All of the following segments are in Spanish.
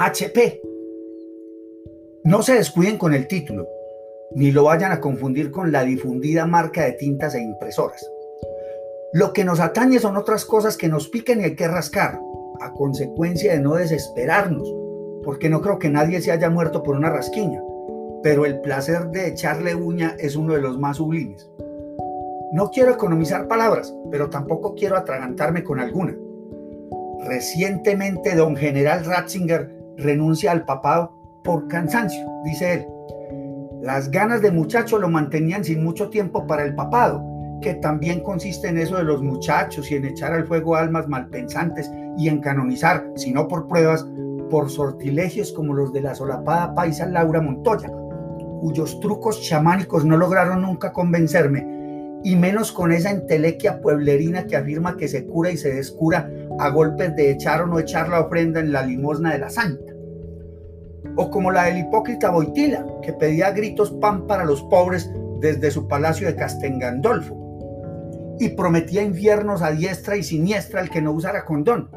HP. No se descuiden con el título, ni lo vayan a confundir con la difundida marca de tintas e impresoras. Lo que nos atañe son otras cosas que nos pican y hay que rascar, a consecuencia de no desesperarnos, porque no creo que nadie se haya muerto por una rasquiña, pero el placer de echarle uña es uno de los más sublimes. No quiero economizar palabras, pero tampoco quiero atragantarme con alguna. Recientemente, don General Ratzinger renuncia al papado por cansancio, dice él. Las ganas de muchacho lo mantenían sin mucho tiempo para el papado, que también consiste en eso de los muchachos y en echar al fuego almas malpensantes y en canonizar, si no por pruebas, por sortilegios como los de la solapada paisa Laura Montoya, cuyos trucos chamánicos no lograron nunca convencerme, y menos con esa entelequia pueblerina que afirma que se cura y se descura a golpes de echar o no echar la ofrenda en la limosna de la santa. O como la del hipócrita Boitila, que pedía gritos pan para los pobres desde su palacio de Castengandolfo y prometía infiernos a diestra y siniestra el que no usara condón.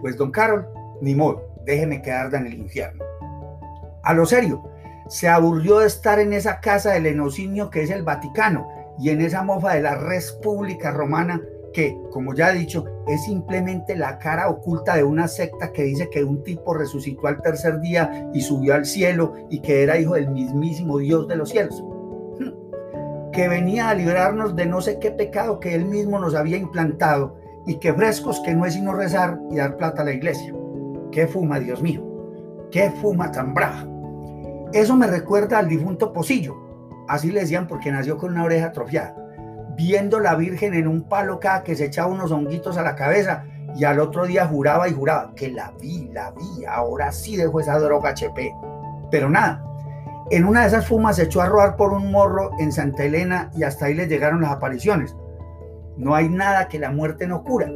Pues don Carol, ni modo, déjeme quedar en el infierno. A lo serio, se aburrió de estar en esa casa del enocinio que es el Vaticano y en esa mofa de la res pública romana que, como ya he dicho, es simplemente la cara oculta de una secta que dice que un tipo resucitó al tercer día y subió al cielo y que era hijo del mismísimo Dios de los cielos. Que venía a librarnos de no sé qué pecado que él mismo nos había implantado y que frescos que no es sino rezar y dar plata a la iglesia. ¿Qué fuma, Dios mío? ¿Qué fuma tan brava? Eso me recuerda al difunto Pocillo, así le decían porque nació con una oreja atrofiada viendo la Virgen en un palo cada que se echaba unos honguitos a la cabeza y al otro día juraba y juraba que la vi, la vi, ahora sí dejó esa droga HP. Pero nada, en una de esas fumas se echó a robar por un morro en Santa Elena y hasta ahí le llegaron las apariciones. No hay nada que la muerte no cura.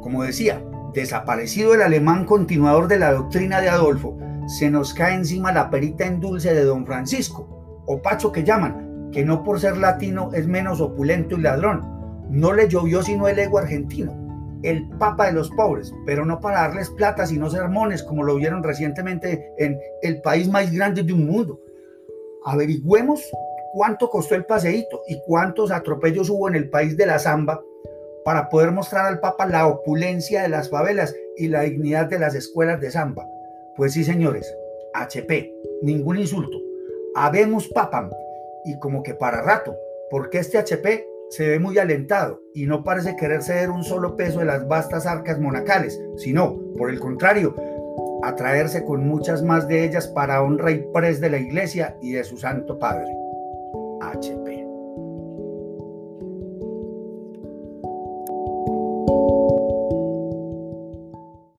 Como decía, desaparecido el alemán continuador de la doctrina de Adolfo, se nos cae encima la perita en dulce de don Francisco, o Pacho que llaman, que no por ser latino es menos opulento y ladrón. No le llovió sino el ego argentino, el papa de los pobres, pero no para darles plata, sino sermones, como lo vieron recientemente en el país más grande de un mundo. Averigüemos cuánto costó el paseíto y cuántos atropellos hubo en el país de la zamba para poder mostrar al Papa la opulencia de las favelas y la dignidad de las escuelas de zamba. Pues sí, señores, HP, ningún insulto. Habemos papam, y como que para rato, porque este HP se ve muy alentado y no parece querer ceder un solo peso de las vastas arcas monacales, sino, por el contrario, atraerse con muchas más de ellas para honra y pres de la iglesia y de su santo padre. HP.